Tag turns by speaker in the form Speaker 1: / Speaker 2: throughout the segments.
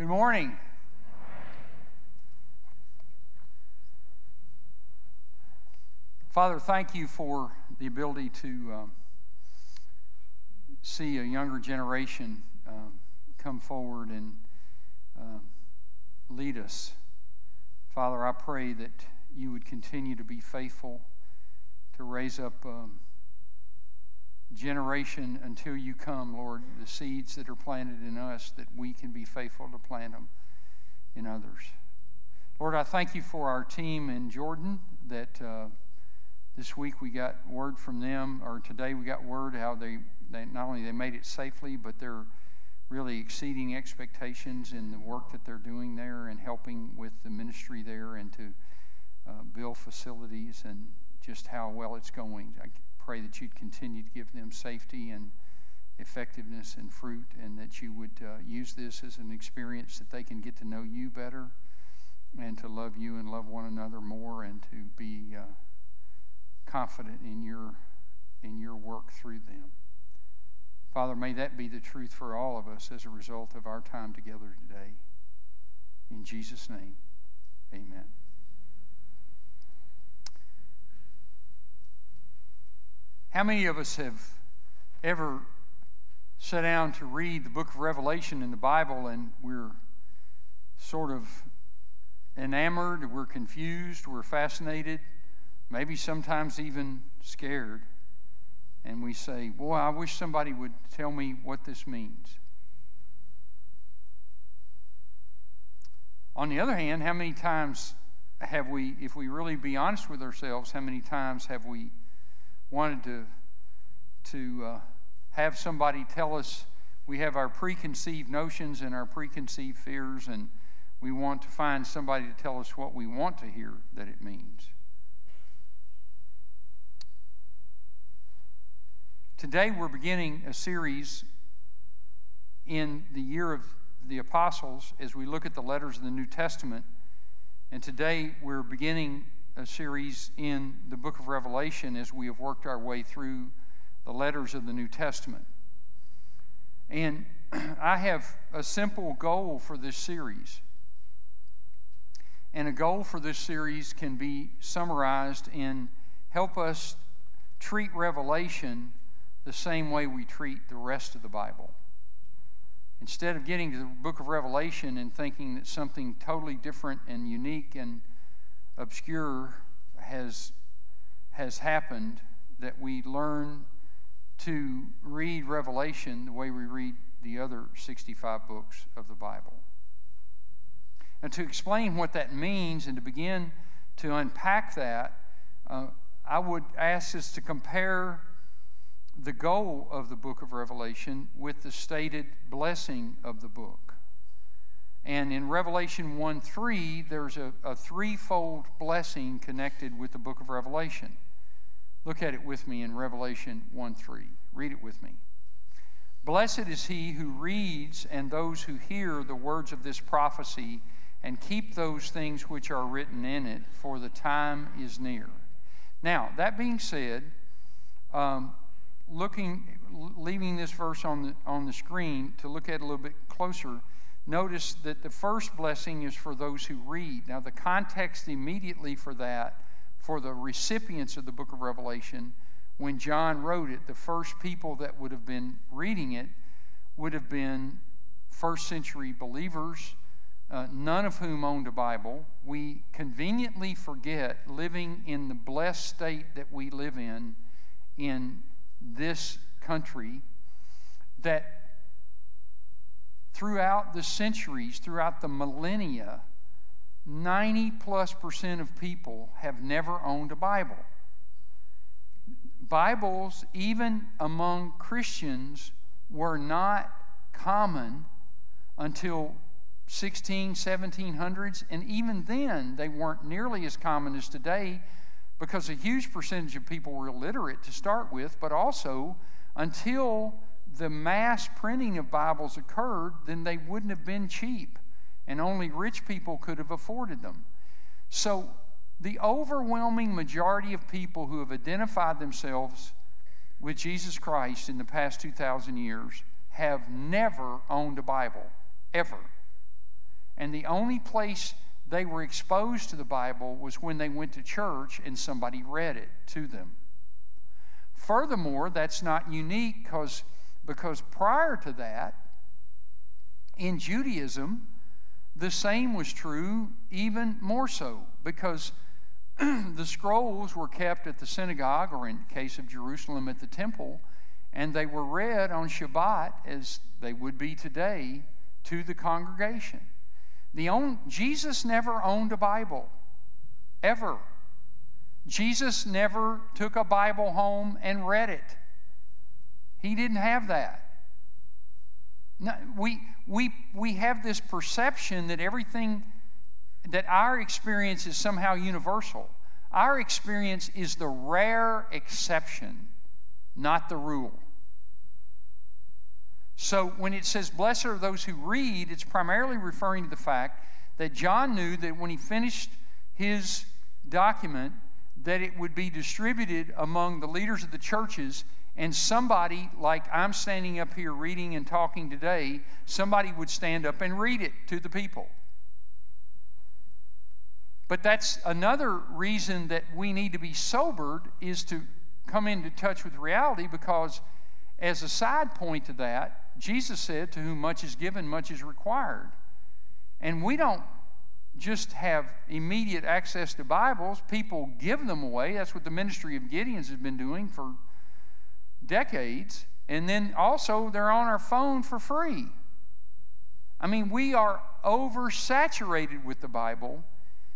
Speaker 1: Good morning. Father, thank you for the ability to um, see a younger generation um, come forward and um, lead us. Father, I pray that you would continue to be faithful to raise up um, generation until you come, Lord, the seeds that are planted in us, that we can be faithful to plant them in others. Lord, I thank you for our team in Jordan that uh, this week we got word from them, or today we got word how they, they not only they made it safely, but they're really exceeding expectations in the work that they're doing there and helping with the ministry there and to uh, build facilities and just how well it's going. I pray that you'd continue to give them safety and effectiveness and fruit, and that you would uh, use this as an experience that they can get to know you better and to love you and love one another more and to be uh, confident in your, in your work through them. Father, may that be the truth for all of us as a result of our time together today. In Jesus' name, amen. How many of us have ever sat down to read the book of Revelation in the Bible and we're sort of enamored, we're confused, we're fascinated, maybe sometimes even scared, and we say, Boy, I wish somebody would tell me what this means. On the other hand, how many times have we, if we really be honest with ourselves, how many times have we wanted to, to uh, have somebody tell us we have our preconceived notions and our preconceived fears, and we want to find somebody to tell us what we want to hear that it means. Today, we're beginning a series in the year of the apostles as we look at the letters of the New Testament. And today, we're beginning a series in the book of Revelation as we have worked our way through the letters of the New Testament. And I have a simple goal for this series. And a goal for this series can be summarized in help us treat Revelation the same way we treat the rest of the Bible. Instead of getting to the book of Revelation and thinking that something totally different and unique and obscure has, has happened that we learn to read Revelation the way we read the other 65 books of the Bible. And to explain what that means and to begin to unpack that, uh, I would ask us to compare the goal of the book of Revelation with the stated blessing of the book. And in Revelation 1 3, there's a, a threefold blessing connected with the book of Revelation. Look at it with me in Revelation 1 3. Read it with me. Blessed is he who reads and those who hear the words of this prophecy and keep those things which are written in it, for the time is near. Now, that being said, um, looking, leaving this verse on the, on the screen to look at a little bit closer, notice that the first blessing is for those who read. Now, the context immediately for that, for the recipients of the book of Revelation, when John wrote it, the first people that would have been reading it would have been first century believers, uh, none of whom owned a Bible. We conveniently forget, living in the blessed state that we live in, in this country, that throughout the centuries, throughout the millennia, 90 plus percent of people have never owned a Bible. Bibles, even among Christians, were not common until 16, 1700s, and even then they weren't nearly as common as today because a huge percentage of people were illiterate to start with, but also until the mass printing of Bibles occurred, then they wouldn't have been cheap, and only rich people could have afforded them. So, the overwhelming majority of people who have identified themselves with Jesus Christ in the past 2,000 years have never owned a Bible, ever. And the only place they were exposed to the Bible was when they went to church and somebody read it to them. Furthermore, that's not unique because, because prior to that, in Judaism, the same was true, even more so, because the scrolls were kept at the synagogue, or in case of Jerusalem, at the temple, and they were read on Shabbat as they would be today to the congregation. The own, Jesus never owned a Bible, ever. Jesus never took a Bible home and read it. He didn't have that. We, we, we have this perception that everything, that our experience is somehow universal. Our experience is the rare exception, not the rule. So when it says, Blessed are those who read, it's primarily referring to the fact that John knew that when he finished his document, that it would be distributed among the leaders of the churches and somebody like i'm standing up here reading and talking today somebody would stand up and read it to the people but that's another reason that we need to be sobered is to come into touch with reality because as a side point to that jesus said to whom much is given much is required and we don't just have immediate access to Bibles. People give them away. That's what the ministry of Gideons has been doing for decades. And then also, they're on our phone for free. I mean, we are oversaturated with the Bible.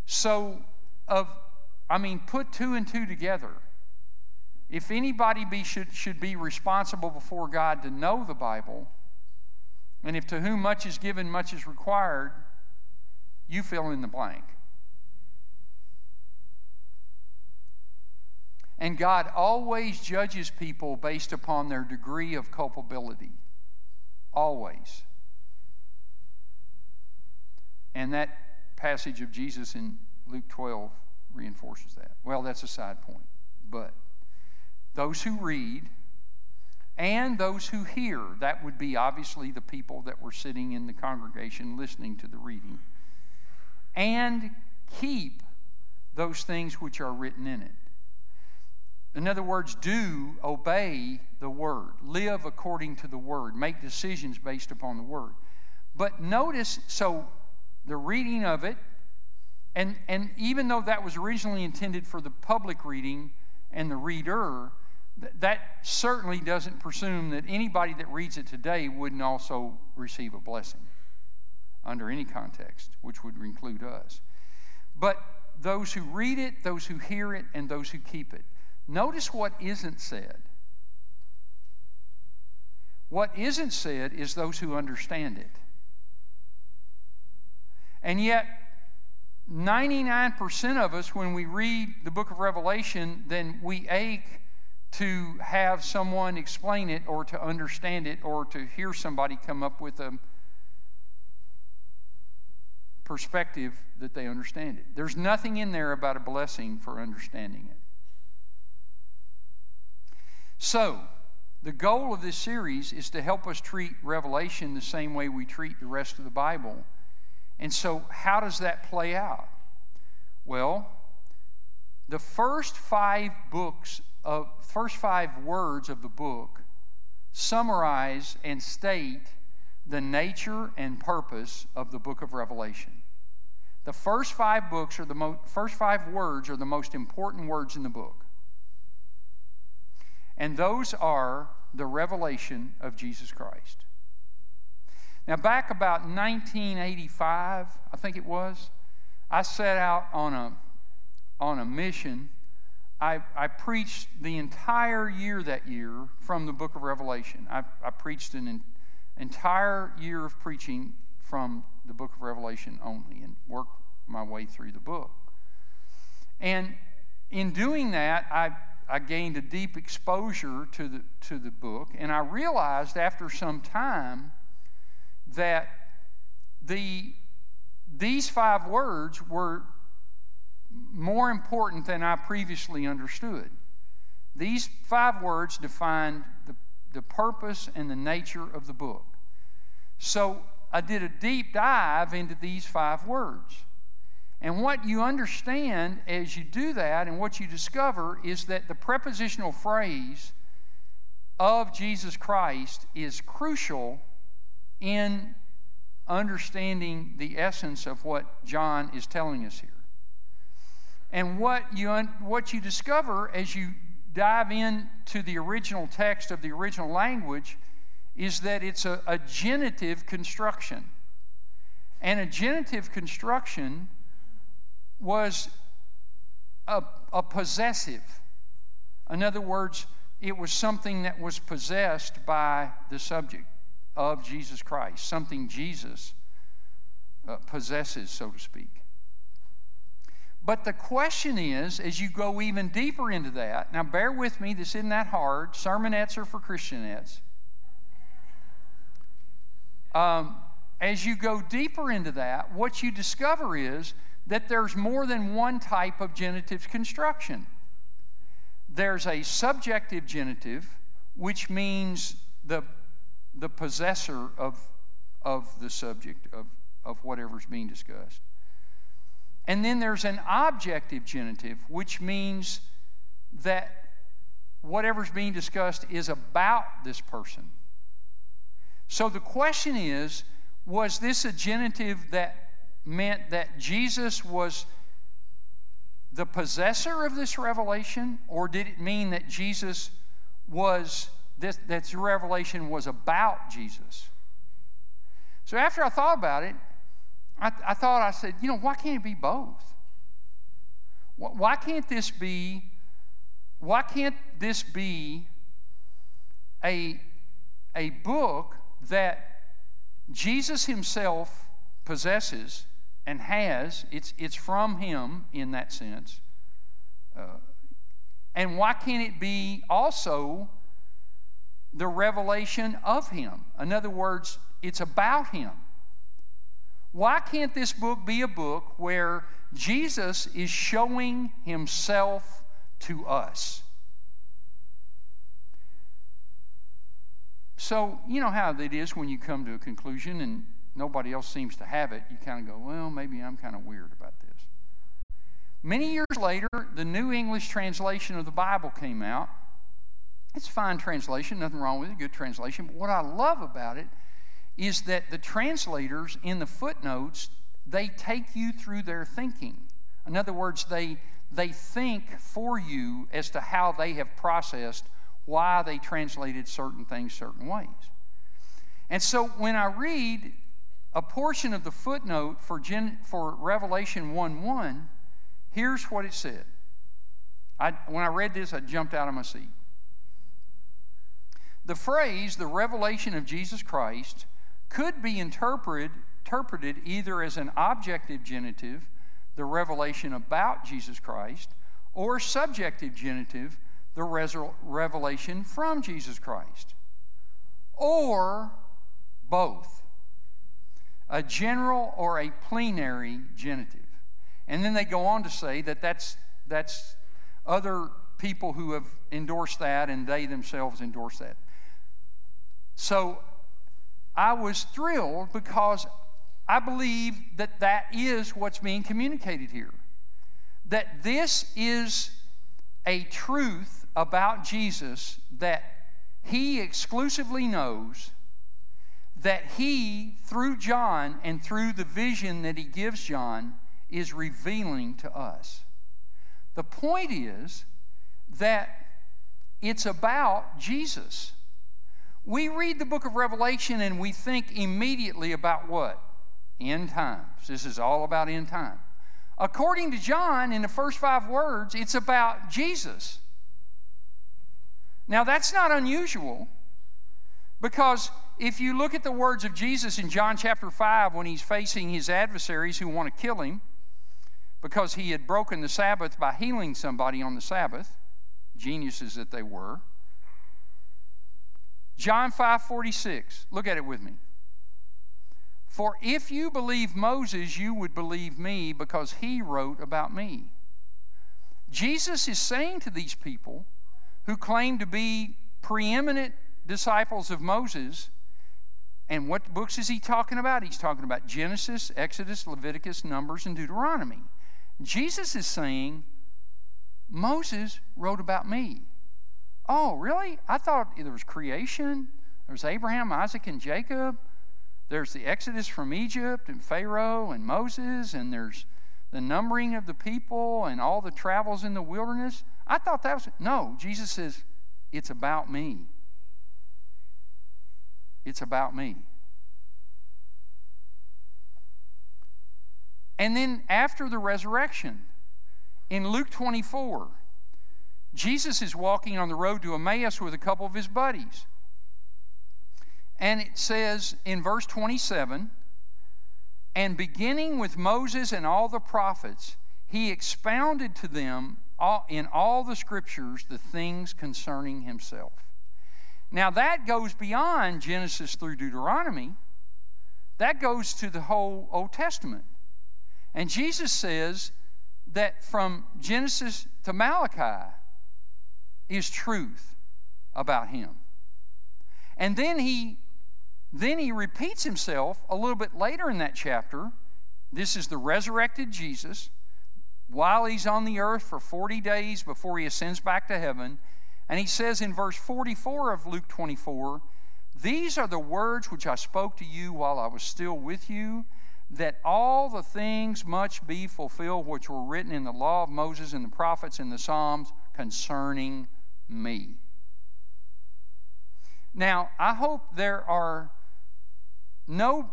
Speaker 1: So, of, I mean, put two and two together. If anybody be, should, should be responsible before God to know the Bible, and if to whom much is given, much is required, you fill in the blank. And God always judges people based upon their degree of culpability. Always. And that passage of Jesus in Luke 12 reinforces that. Well, that's a side point. But those who read and those who hear, that would be obviously the people that were sitting in the congregation listening to the reading and keep those things which are written in it. In other words, do obey the word, live according to the word, make decisions based upon the word. But notice, so the reading of it, and, and even though that was originally intended for the public reading and the reader, that certainly doesn't presume that anybody that reads it today wouldn't also receive a blessing under any context, which would include us. But those who read it, those who hear it, and those who keep it. Notice what isn't said. What isn't said is those who understand it. And yet, 99% of us, when we read the book of Revelation, then we ache to have someone explain it or to understand it or to hear somebody come up with a perspective that they understand it. There's nothing in there about a blessing for understanding it. So, the goal of this series is to help us treat Revelation the same way we treat the rest of the Bible. And so, how does that play out? Well, the first five books of first five words of the book summarize and state the nature and purpose of the book of Revelation. The first five books are the mo- first five words are the most important words in the book. And those are the revelation of Jesus Christ. Now, back about 1985, I think it was, I set out on a, on a mission. I, I preached the entire year that year from the book of Revelation. I, I preached an entire year of preaching from the book of Revelation only and worked my way through the book. And in doing that, I, I gained a deep exposure to the, to the book, and I realized after some time that the, these five words were more important than I previously understood. These five words defined the, the purpose and the nature of the book. So I did a deep dive into these five words. And what you understand as you do that and what you discover is that the prepositional phrase of Jesus Christ is crucial in understanding the essence of what John is telling us here. And what you, what you discover as you dive into the original text of the original language is that it's a, a genitive construction. And a genitive construction was a, a possessive. In other words, it was something that was possessed by the subject of Jesus Christ, something Jesus uh, possesses, so to speak. But the question is, as you go even deeper into that, now bear with me, this isn't that hard. Sermonettes are for Christianettes. Um, as you go deeper into that, what you discover is that there's more than one type of genitive construction. There's a subjective genitive, which means the, the possessor of, of the subject of, of whatever's being discussed. And then there's an objective genitive, which means that whatever's being discussed is about this person. So the question is was this a genitive that meant that Jesus was the possessor of this revelation, or did it mean that Jesus was, this, that revelation was about Jesus? So after I thought about it, I, I thought, I said, you know, why can't it be both? Why can't this be, why can't this be a, a book that Jesus himself possesses and has, it's, it's from Him in that sense. Uh, and why can't it be also the revelation of Him? In other words, it's about Him. Why can't this book be a book where Jesus is showing Himself to us? So, you know how it is when you come to a conclusion and nobody else seems to have it, you kind of go, well, maybe I'm kind of weird about this. Many years later, the New English translation of the Bible came out. It's a fine translation, nothing wrong with it, good translation. But what I love about it is that the translators in the footnotes, they take you through their thinking. In other words, they, they think for you as to how they have processed why they translated certain things certain ways. And so when I read a portion of the footnote for, Gen, for Revelation 1 1, here's what it said. I, when I read this, I jumped out of my seat. The phrase, the revelation of Jesus Christ, could be interpreted, interpreted either as an objective genitive, the revelation about Jesus Christ, or subjective genitive, the revelation from Jesus Christ, or both a general or a plenary genitive. And then they go on to say that that's, that's other people who have endorsed that and they themselves endorse that. So I was thrilled because I believe that that is what's being communicated here. That this is a truth about Jesus that he exclusively knows that he, through John and through the vision that he gives John, is revealing to us. The point is that it's about Jesus. We read the book of Revelation and we think immediately about what? End times. This is all about end time. According to John, in the first five words, it's about Jesus. Now, that's not unusual because if you look at the words of Jesus in John chapter 5 when he's facing his adversaries who want to kill him because he had broken the Sabbath by healing somebody on the Sabbath, geniuses that they were. John 5:46. Look at it with me. For if you believe Moses, you would believe me because he wrote about me. Jesus is saying to these people who claim to be preeminent disciples of Moses, And what books is he talking about? He's talking about Genesis, Exodus, Leviticus, Numbers, and Deuteronomy. Jesus is saying, Moses wrote about me. Oh, really? I thought there was creation. There was Abraham, Isaac, and Jacob. There's the Exodus from Egypt and Pharaoh and Moses, and there's the numbering of the people and all the travels in the wilderness. I thought that was. No, Jesus says, it's about me. It's about me. And then after the resurrection, in Luke 24, Jesus is walking on the road to Emmaus with a couple of his buddies. And it says in verse 27 and beginning with Moses and all the prophets, he expounded to them all, in all the scriptures the things concerning himself. Now, that goes beyond Genesis through Deuteronomy, that goes to the whole Old Testament. And Jesus says that from Genesis to Malachi is truth about him. And then he then he repeats himself a little bit later in that chapter. This is the resurrected Jesus while he's on the earth for 40 days before he ascends back to heaven. And he says in verse 44 of Luke 24, These are the words which I spoke to you while I was still with you, that all the things much be fulfilled which were written in the law of Moses and the prophets and the Psalms concerning me. Now, I hope there are no,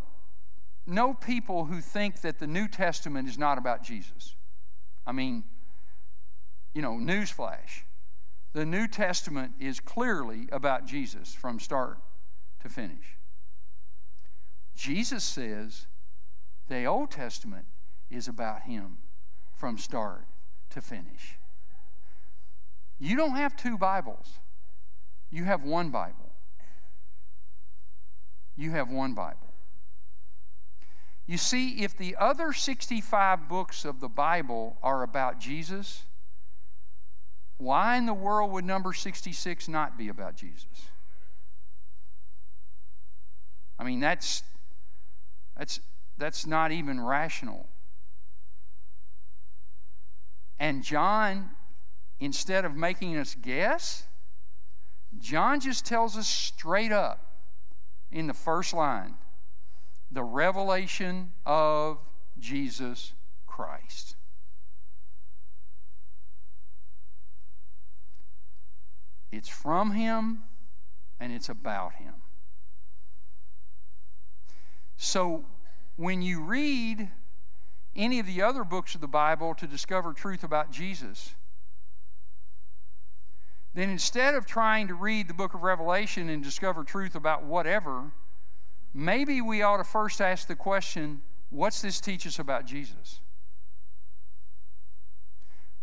Speaker 1: no people who think that the New Testament is not about Jesus. I mean, you know, newsflash. The New Testament is clearly about Jesus from start to finish. Jesus says the Old Testament is about him from start to finish. You don't have two Bibles, you have one Bible you have one Bible. You see, if the other 65 books of the Bible are about Jesus, why in the world would number 66 not be about Jesus? I mean, that's, that's, that's not even rational. And John, instead of making us guess, John just tells us straight up in the first line the revelation of Jesus Christ. It's from Him and it's about Him. So when you read any of the other books of the Bible to discover truth about Jesus, then instead of trying to read the book of Revelation and discover truth about whatever, maybe we ought to first ask the question what's this teach us about Jesus?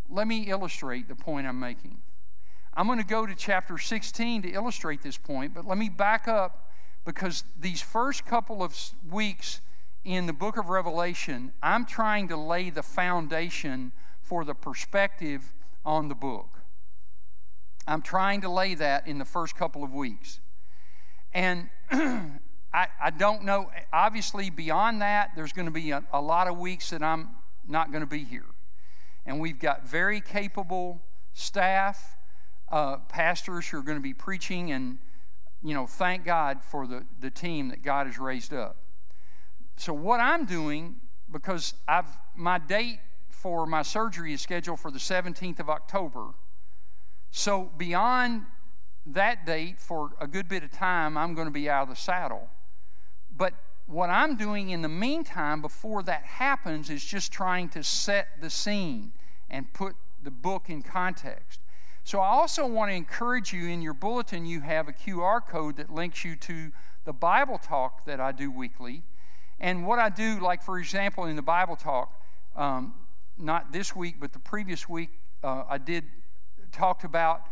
Speaker 1: Let me illustrate the point I'm making. I'm going to go to chapter 16 to illustrate this point, but let me back up because these first couple of weeks in the book of Revelation, I'm trying to lay the foundation for the perspective on the book. I'm trying to lay that in the first couple of weeks. And I, I, don't know, obviously, beyond that, there's going to be a, a lot of weeks that I'm not going to be here. And we've got very capable staff, uh, pastors who are going to be preaching, and, you know, thank God for the, the team that God has raised up. So, what I'm doing, because I've, my date for my surgery is scheduled for the 17th of October. So, beyond that date, for a good bit of time, I'm going to be out of the saddle. But what I'm doing in the meantime, before that happens, is just trying to set the scene and put the book in context. So, I also want to encourage you in your bulletin, you have a QR code that links you to the Bible talk that I do weekly. And what I do, like for example, in the Bible talk, um, not this week, but the previous week, uh, I did talked about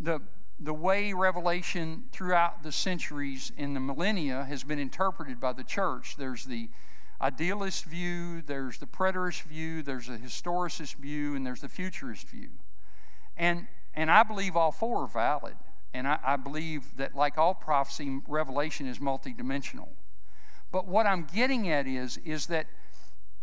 Speaker 1: the, the way Revelation throughout the centuries in the millennia has been interpreted by the church. There's the idealist view, there's the preterist view, there's the historicist view, and there's the futurist view. And, and I believe all four are valid. And I, I believe that, like all prophecy, Revelation is multidimensional. But what I'm getting at is, is that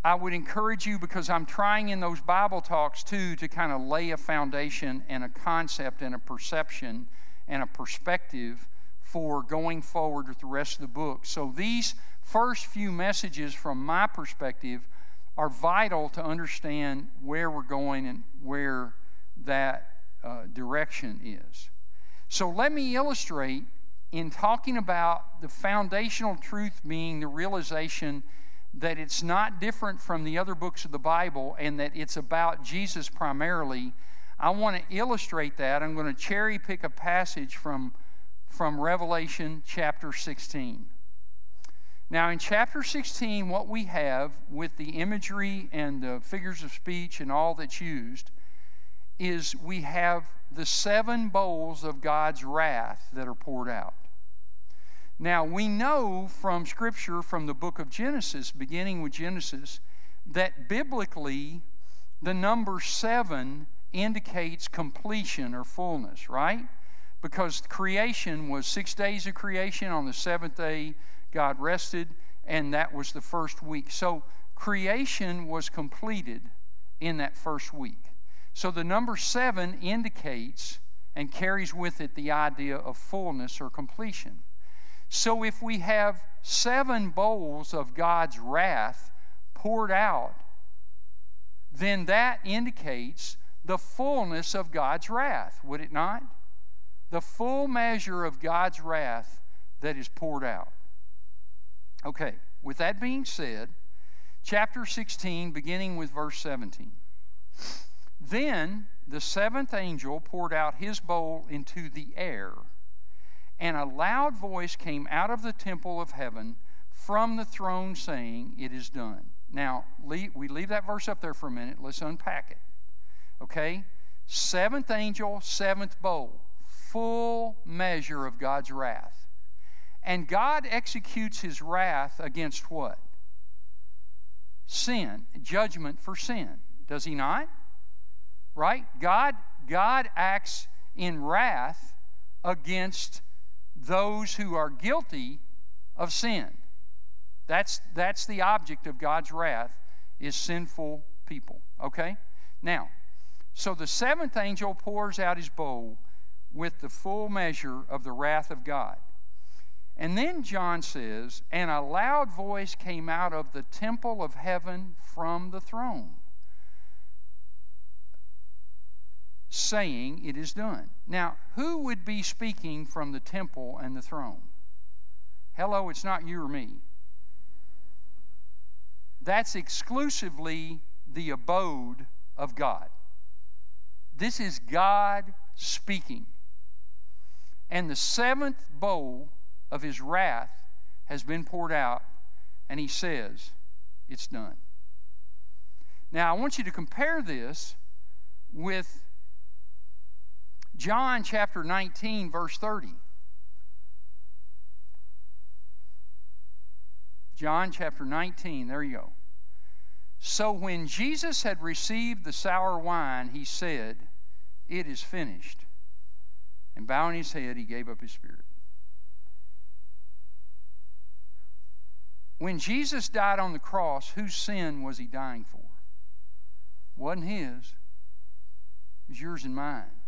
Speaker 1: I would encourage you because I'm trying in those Bible talks too to kind of lay a foundation and a concept and a perception and a perspective for going forward with the rest of the book. So these first few messages, from my perspective, are vital to understand where we're going and where that uh, direction is. So let me illustrate in talking about the foundational truth being the realization that it's not different from the other books of the Bible and that it's about Jesus primarily. I want to illustrate that. I'm going to cherry pick a passage from from Revelation chapter 16. Now, in chapter 16, what we have with the imagery and the figures of speech and all that's used is we have the seven bowls of God's wrath that are poured out. Now, we know from Scripture, from the book of Genesis, beginning with Genesis, that biblically the number seven indicates completion or fullness, right? because creation was six days of creation. On the seventh day, God rested, and that was the first week. So creation was completed in that first week. So the number seven indicates and carries with it the idea of fullness or completion. So if we have seven bowls of God's wrath poured out, then that indicates the fullness of God's wrath, would it not? the full measure of God's wrath that is poured out. Okay, with that being said, chapter 16, beginning with verse 17. Then the seventh angel poured out his bowl into the air, and a loud voice came out of the temple of heaven from the throne saying, It is done. Now, we leave that verse up there for a minute. Let's unpack it. Okay? Seventh angel, seventh bowl full measure of God's wrath. And God executes his wrath against what? Sin, judgment for sin. Does he not? Right? God God acts in wrath against those who are guilty of sin. That's that's the object of God's wrath is sinful people, okay? Now, so the seventh angel pours out his bowl with the full measure of the wrath of God. And then John says, And a loud voice came out of the temple of heaven from the throne, saying, It is done. Now, who would be speaking from the temple and the throne? Hello, it's not you or me. That's exclusively the abode of God. This is God speaking. And the seventh bowl of his wrath has been poured out, and he says, It's done. Now, I want you to compare this with John chapter 19, verse 30. John chapter 19, there you go. So when Jesus had received the sour wine, he said, It is finished. And bowing his head, he gave up his spirit. When Jesus died on the cross, whose sin was he dying for? Wasn't his, it was yours and mine.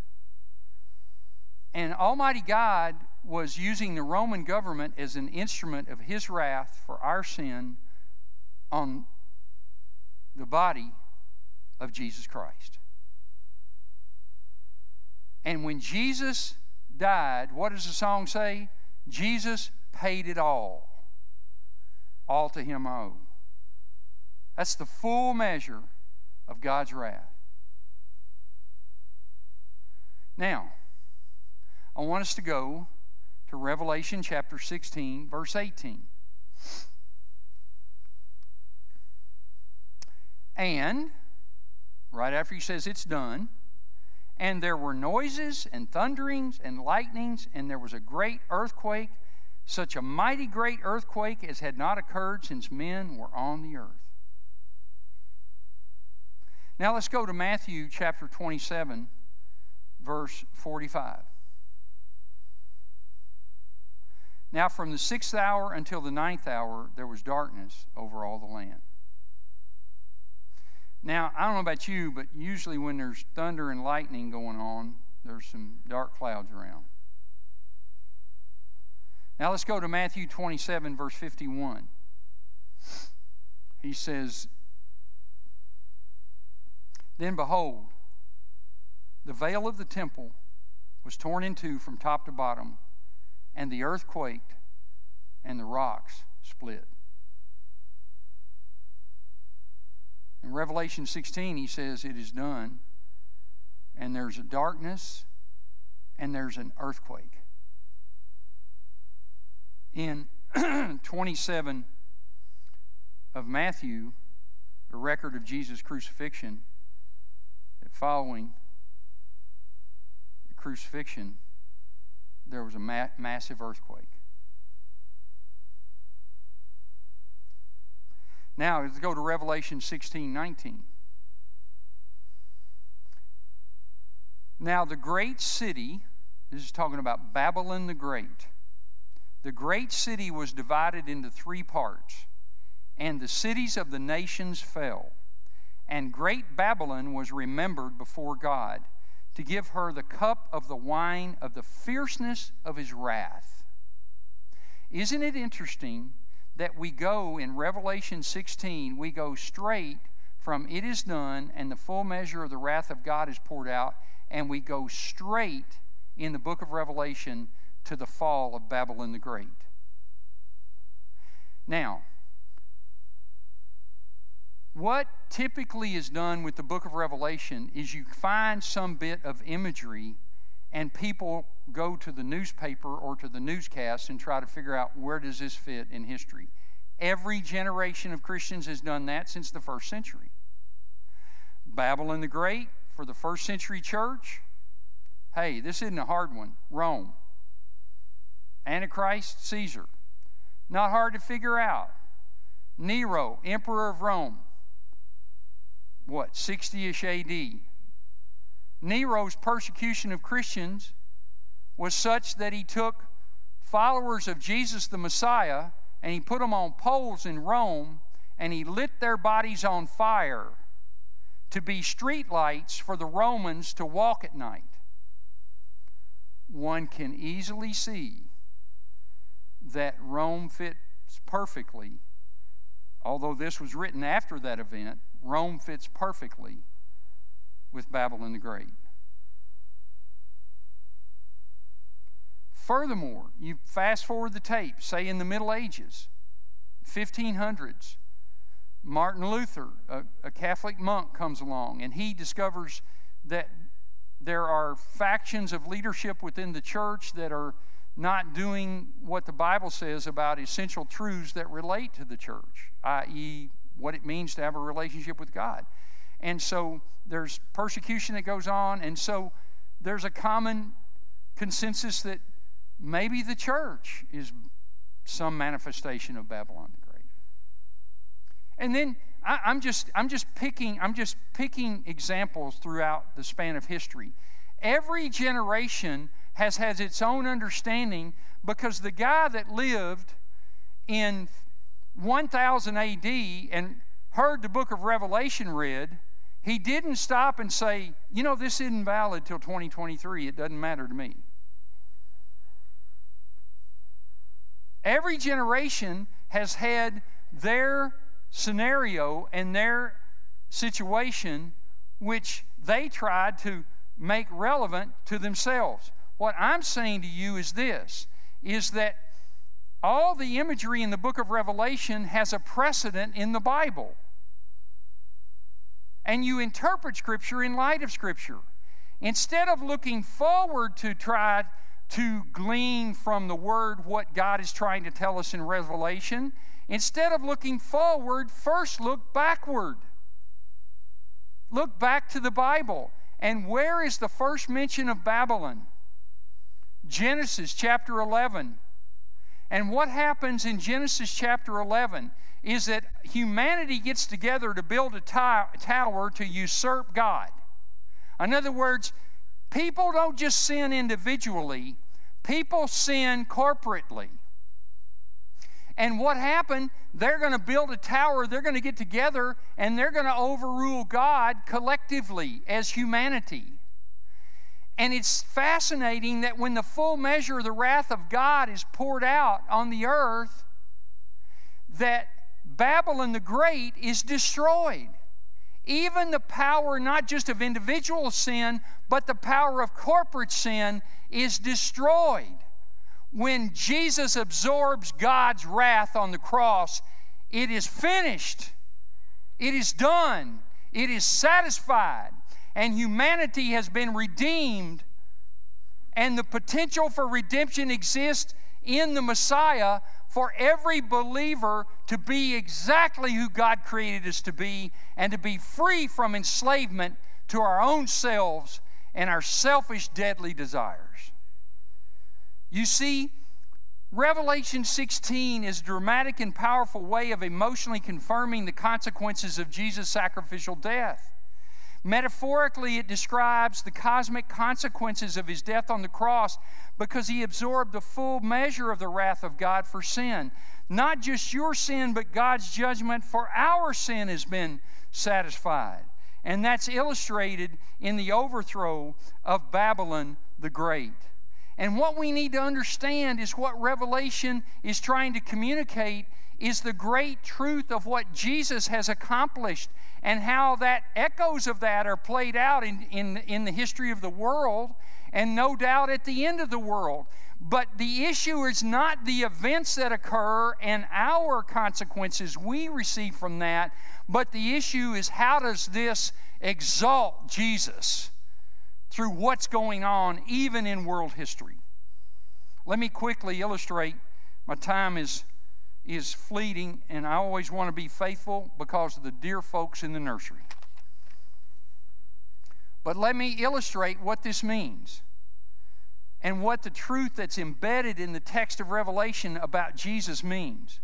Speaker 1: And Almighty God was using the Roman government as an instrument of his wrath for our sin on the body of Jesus Christ. And when Jesus died, what does the song say? Jesus paid it all. All to him owe. That's the full measure of God's wrath. Now, I want us to go to Revelation chapter 16, verse 18. And, right after he says it's done, and there were noises and thunderings and lightnings, and there was a great earthquake, such a mighty great earthquake as had not occurred since men were on the earth. Now let's go to Matthew chapter 27, verse 45. Now, from the sixth hour until the ninth hour, there was darkness over all the land. Now, I don't know about you, but usually when there's thunder and lightning going on, there's some dark clouds around. Now, let's go to Matthew 27, verse 51. He says, Then behold, the veil of the temple was torn in two from top to bottom and the earth quaked, and the rocks split. In Revelation 16, he says, It is done, and there's a darkness, and there's an earthquake. In 27 of Matthew, the record of Jesus' crucifixion, that following the crucifixion, there was a ma- massive earthquake. Now, let's go to Revelation 16 19. Now, the great city, this is talking about Babylon the Great. The great city was divided into three parts, and the cities of the nations fell. And great Babylon was remembered before God to give her the cup of the wine of the fierceness of his wrath. Isn't it interesting that we go in Revelation 16, we go straight from it is done and the full measure of the wrath of God is poured out, and we go straight in the book of Revelation to the fall of Babylon the Great. Now, what typically is done with the book of Revelation is you find some bit of imagery and people go to the newspaper or to the newscast and try to figure out where does this fit in history. Every generation of Christians has done that since the first century. Babylon the Great for the first century church. Hey, this isn't a hard one. Rome. Antichrist, Caesar. Not hard to figure out. Nero, Emperor of Rome what, 60 ish AD. Nero's persecution of Christians was such that he took followers of Jesus the Messiah and he put them on poles in Rome and he lit their bodies on fire to be streetlights for the Romans to walk at night. One can easily see that Rome fits perfectly, although this was written after that event, Rome fits perfectly with Babylon the Great. Furthermore, you fast forward the tape, say in the Middle Ages, 1500s, Martin Luther, a, a, Catholic monk, comes along and he discovers that there are factions of leadership within the church that are not doing what the Bible says about essential truths that relate to the church, i.e., what it means to have a relationship with God. And so there's persecution that goes on, and so there's a common consensus that maybe the church is some manifestation of Babylon the Great. And then I, I'm just I'm just picking I'm just picking examples throughout the span of history. Every generation has has its own understanding because the guy that lived in 1000 AD and heard the book of Revelation read, he didn't stop and say, you know, this isn't valid till 2023. It doesn't matter to me. Every generation has had their scenario and their situation which they tried to make relevant to themselves. What I'm saying to you is this is that all the imagery in the book of Revelation has a precedent in the Bible. And you interpret Scripture in light of Scripture. Instead of looking forward to try to glean from the Word what God is trying to tell us in Revelation, instead of looking forward, first look backward. Look back to the Bible. And where is the first mention of Babylon? Genesis chapter 11. And what happens in Genesis chapter 11 is that humanity gets together to build a tower to usurp God. In other words, people don't just sin individually, people sin corporately. And what happened? They're going to build a tower, they're going to get together, and they're going to overrule God collectively as humanity. And it's fascinating that when the full measure of the wrath of God is poured out on the earth, that Babylon the Great is destroyed. Even the power, not just of individual sin, but the power of corporate sin, is destroyed. When Jesus absorbs God's wrath on the cross, it is finished, it is done, it is satisfied and humanity has been redeemed, and the potential for redemption exists in the Messiah for every believer to be exactly who God created us to be and to be free from enslavement to our own selves and our selfish, deadly desires. You see, Revelation 16 is a dramatic and powerful way of emotionally confirming the consequences of Jesus' sacrificial death. Metaphorically, it describes the cosmic consequences of his death on the cross because he absorbed the full measure of the wrath of God for sin. Not just your sin, but God's judgment for our sin has been satisfied. And that's illustrated in the overthrow of Babylon the Great. And what we need to understand is what Revelation is trying to communicate is the great truth of what Jesus has accomplished and how that echoes of that are played out in, in, in the history of the world and no doubt at the end of the world. But the issue is not the events that occur and our consequences we receive from that, but the issue is how does this exalt Jesus through what's going on even in world history? Let me quickly illustrate. My time is is fleeting, and I always want to be faithful because of the dear folks in the nursery. But let me illustrate what this means and what the truth that's embedded in the text of Revelation about Jesus means.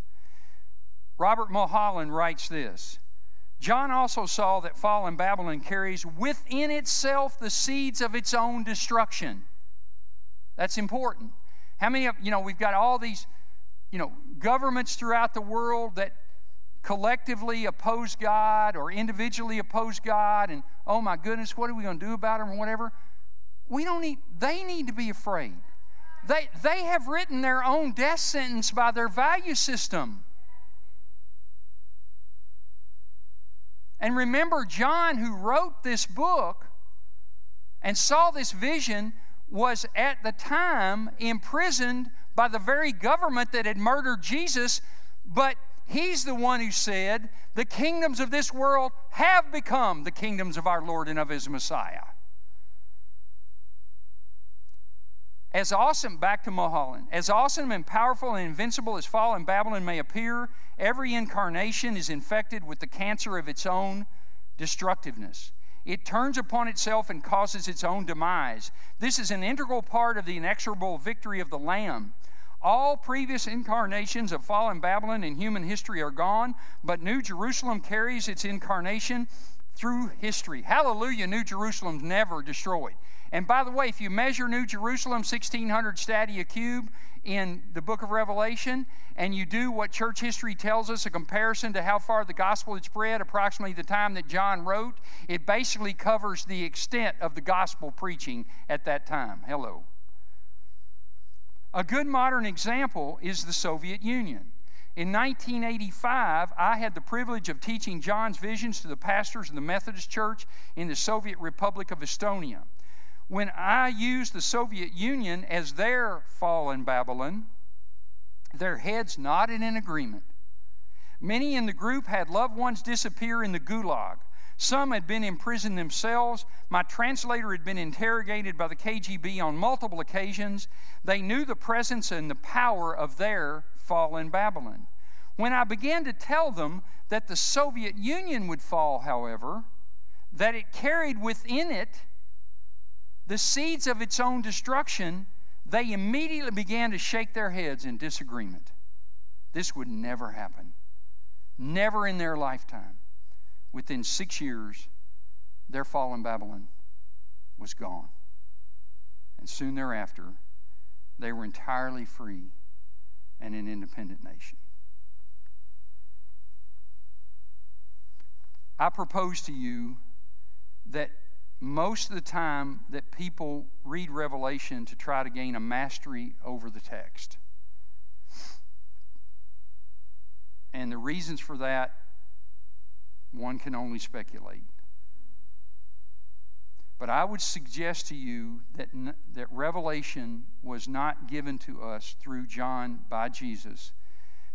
Speaker 1: Robert Mulholland writes this John also saw that fallen Babylon carries within itself the seeds of its own destruction. That's important. How many of, you know, we've got all these you know, governments throughout the world that collectively oppose God or individually oppose God and oh my goodness, what are we going to do about them or whatever? We don't need they need to be afraid. They they have written their own death sentence by their value system. And remember John who wrote this book and saw this vision was at the time imprisoned by the very government that had murdered Jesus, but he's the one who said, The kingdoms of this world have become the kingdoms of our Lord and of his Messiah. As awesome, back to Mulholland, as awesome and powerful and invincible as fallen Babylon may appear, every incarnation is infected with the cancer of its own destructiveness. It turns upon itself and causes its own demise. This is an integral part of the inexorable victory of the Lamb. All previous incarnations of fallen Babylon in human history are gone, but New Jerusalem carries its incarnation through history. Hallelujah, New Jerusalem's never destroyed. And by the way, if you measure New Jerusalem 1600 stadia cube in the book of Revelation, and you do what church history tells us, a comparison to how far the gospel had spread, approximately the time that John wrote, it basically covers the extent of the gospel preaching at that time. Hello. A good modern example is the Soviet Union. In 1985, I had the privilege of teaching John's visions to the pastors of the Methodist Church in the Soviet Republic of Estonia. When I used the Soviet Union as their fallen Babylon, their heads nodded in agreement. Many in the group had loved ones disappear in the gulag. Some had been imprisoned themselves. My translator had been interrogated by the KGB on multiple occasions. They knew the presence and the power of their fallen Babylon. When I began to tell them that the Soviet Union would fall, however, that it carried within it the seeds of its own destruction, they immediately began to shake their heads in disagreement. This would never happen. Never in their lifetime. Within six years, their fallen Babylon was gone. And soon thereafter, they were entirely free and an independent nation. I propose to you that most of the time that people read Revelation to try to gain a mastery over the text. And the reasons for that, one can only speculate. But I would suggest to you that, that Revelation was not given to us through John by Jesus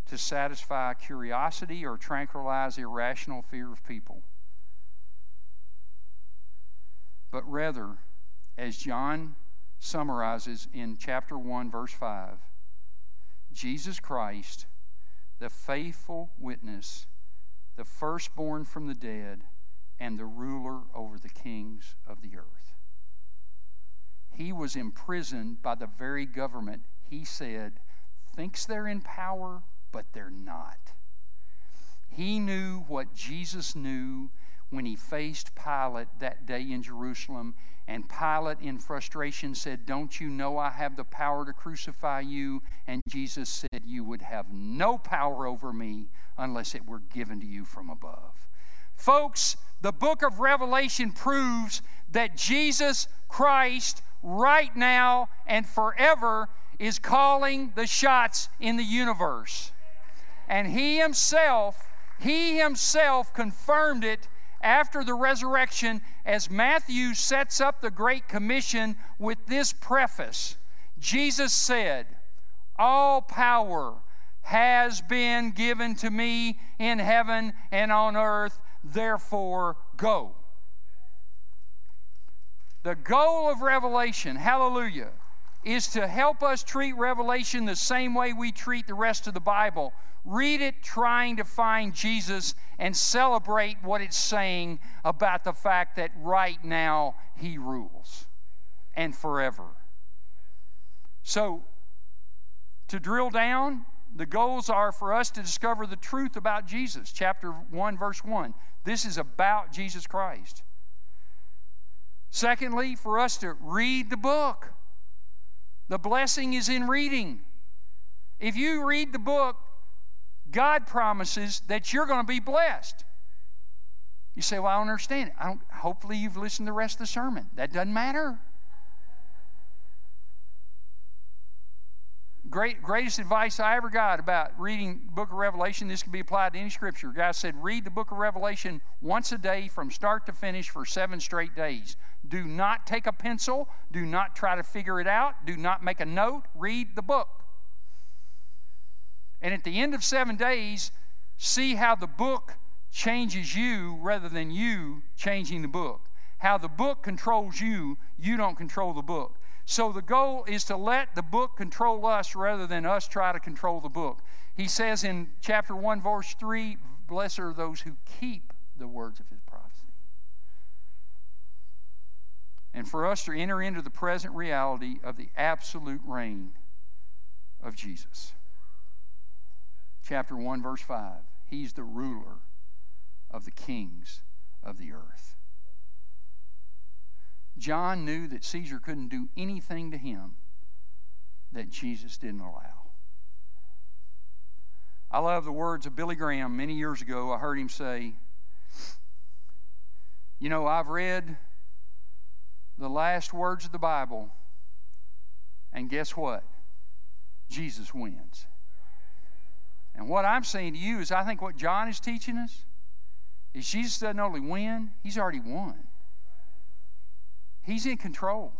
Speaker 1: to satisfy curiosity or tranquilize irrational fear of people. But rather, as John summarizes in chapter 1, verse 5, Jesus Christ, the faithful witness, the firstborn from the dead, and the ruler over the kings of the earth. He was imprisoned by the very government he said thinks they're in power but they're not. He knew what Jesus knew when he faced Pilate that day in Jerusalem. And Pilate, in frustration, said, Don't you know I have the power to crucify you? And Jesus said, You would have no power over me unless it were given to you from above. Folks, the book of Revelation proves that Jesus Christ, right now and forever, is calling the shots in the universe. And he himself, he himself confirmed it after the resurrection as Matthew sets up the Great Commission with this preface. Jesus said, All power has been given to me in heaven and on earth, therefore go. The goal of Revelation, hallelujah, is to help us treat Revelation the same way we treat the rest of the Bible Read it trying to find Jesus and celebrate what it's saying about the fact that right now He rules and forever. So, to drill down, the goals are for us to discover the truth about Jesus. Chapter 1, verse 1. This is about Jesus Christ. Secondly, for us to read the book. The blessing is in reading. If you read the book, God promises that you're going to be blessed. You say, Well, I don't understand. I don't, hopefully, you've listened to the rest of the sermon. That doesn't matter. Great, greatest advice I ever got about reading book of Revelation, this can be applied to any scripture. God said, read the book of Revelation once a day from start to finish for seven straight days. Do not take a pencil. Do not try to figure it out. Do not make a note. Read the book. And at the end of seven days, see how the book changes you rather than you changing the book. How the book controls you, you don't control the book. So the goal is to let the book control us rather than us try to control the book. He says in chapter 1, verse 3 Blessed are those who keep the words of his prophecy. And for us to enter into the present reality of the absolute reign of Jesus chapter 1, verse 5. He's the ruler of the kings of the earth. John knew that Caesar couldn't do anything to him that Jesus didn't allow. I love the words of Billy Graham. Many years ago, I heard him say, You know, I've read the last words of the Bible, and guess what? Jesus wins. And what I'm saying to you is, I think what John is teaching us is Jesus doesn't only win, he's already won. He's in control.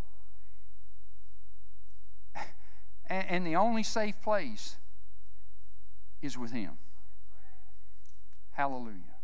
Speaker 1: And, the only safe place is with him. Hallelujah.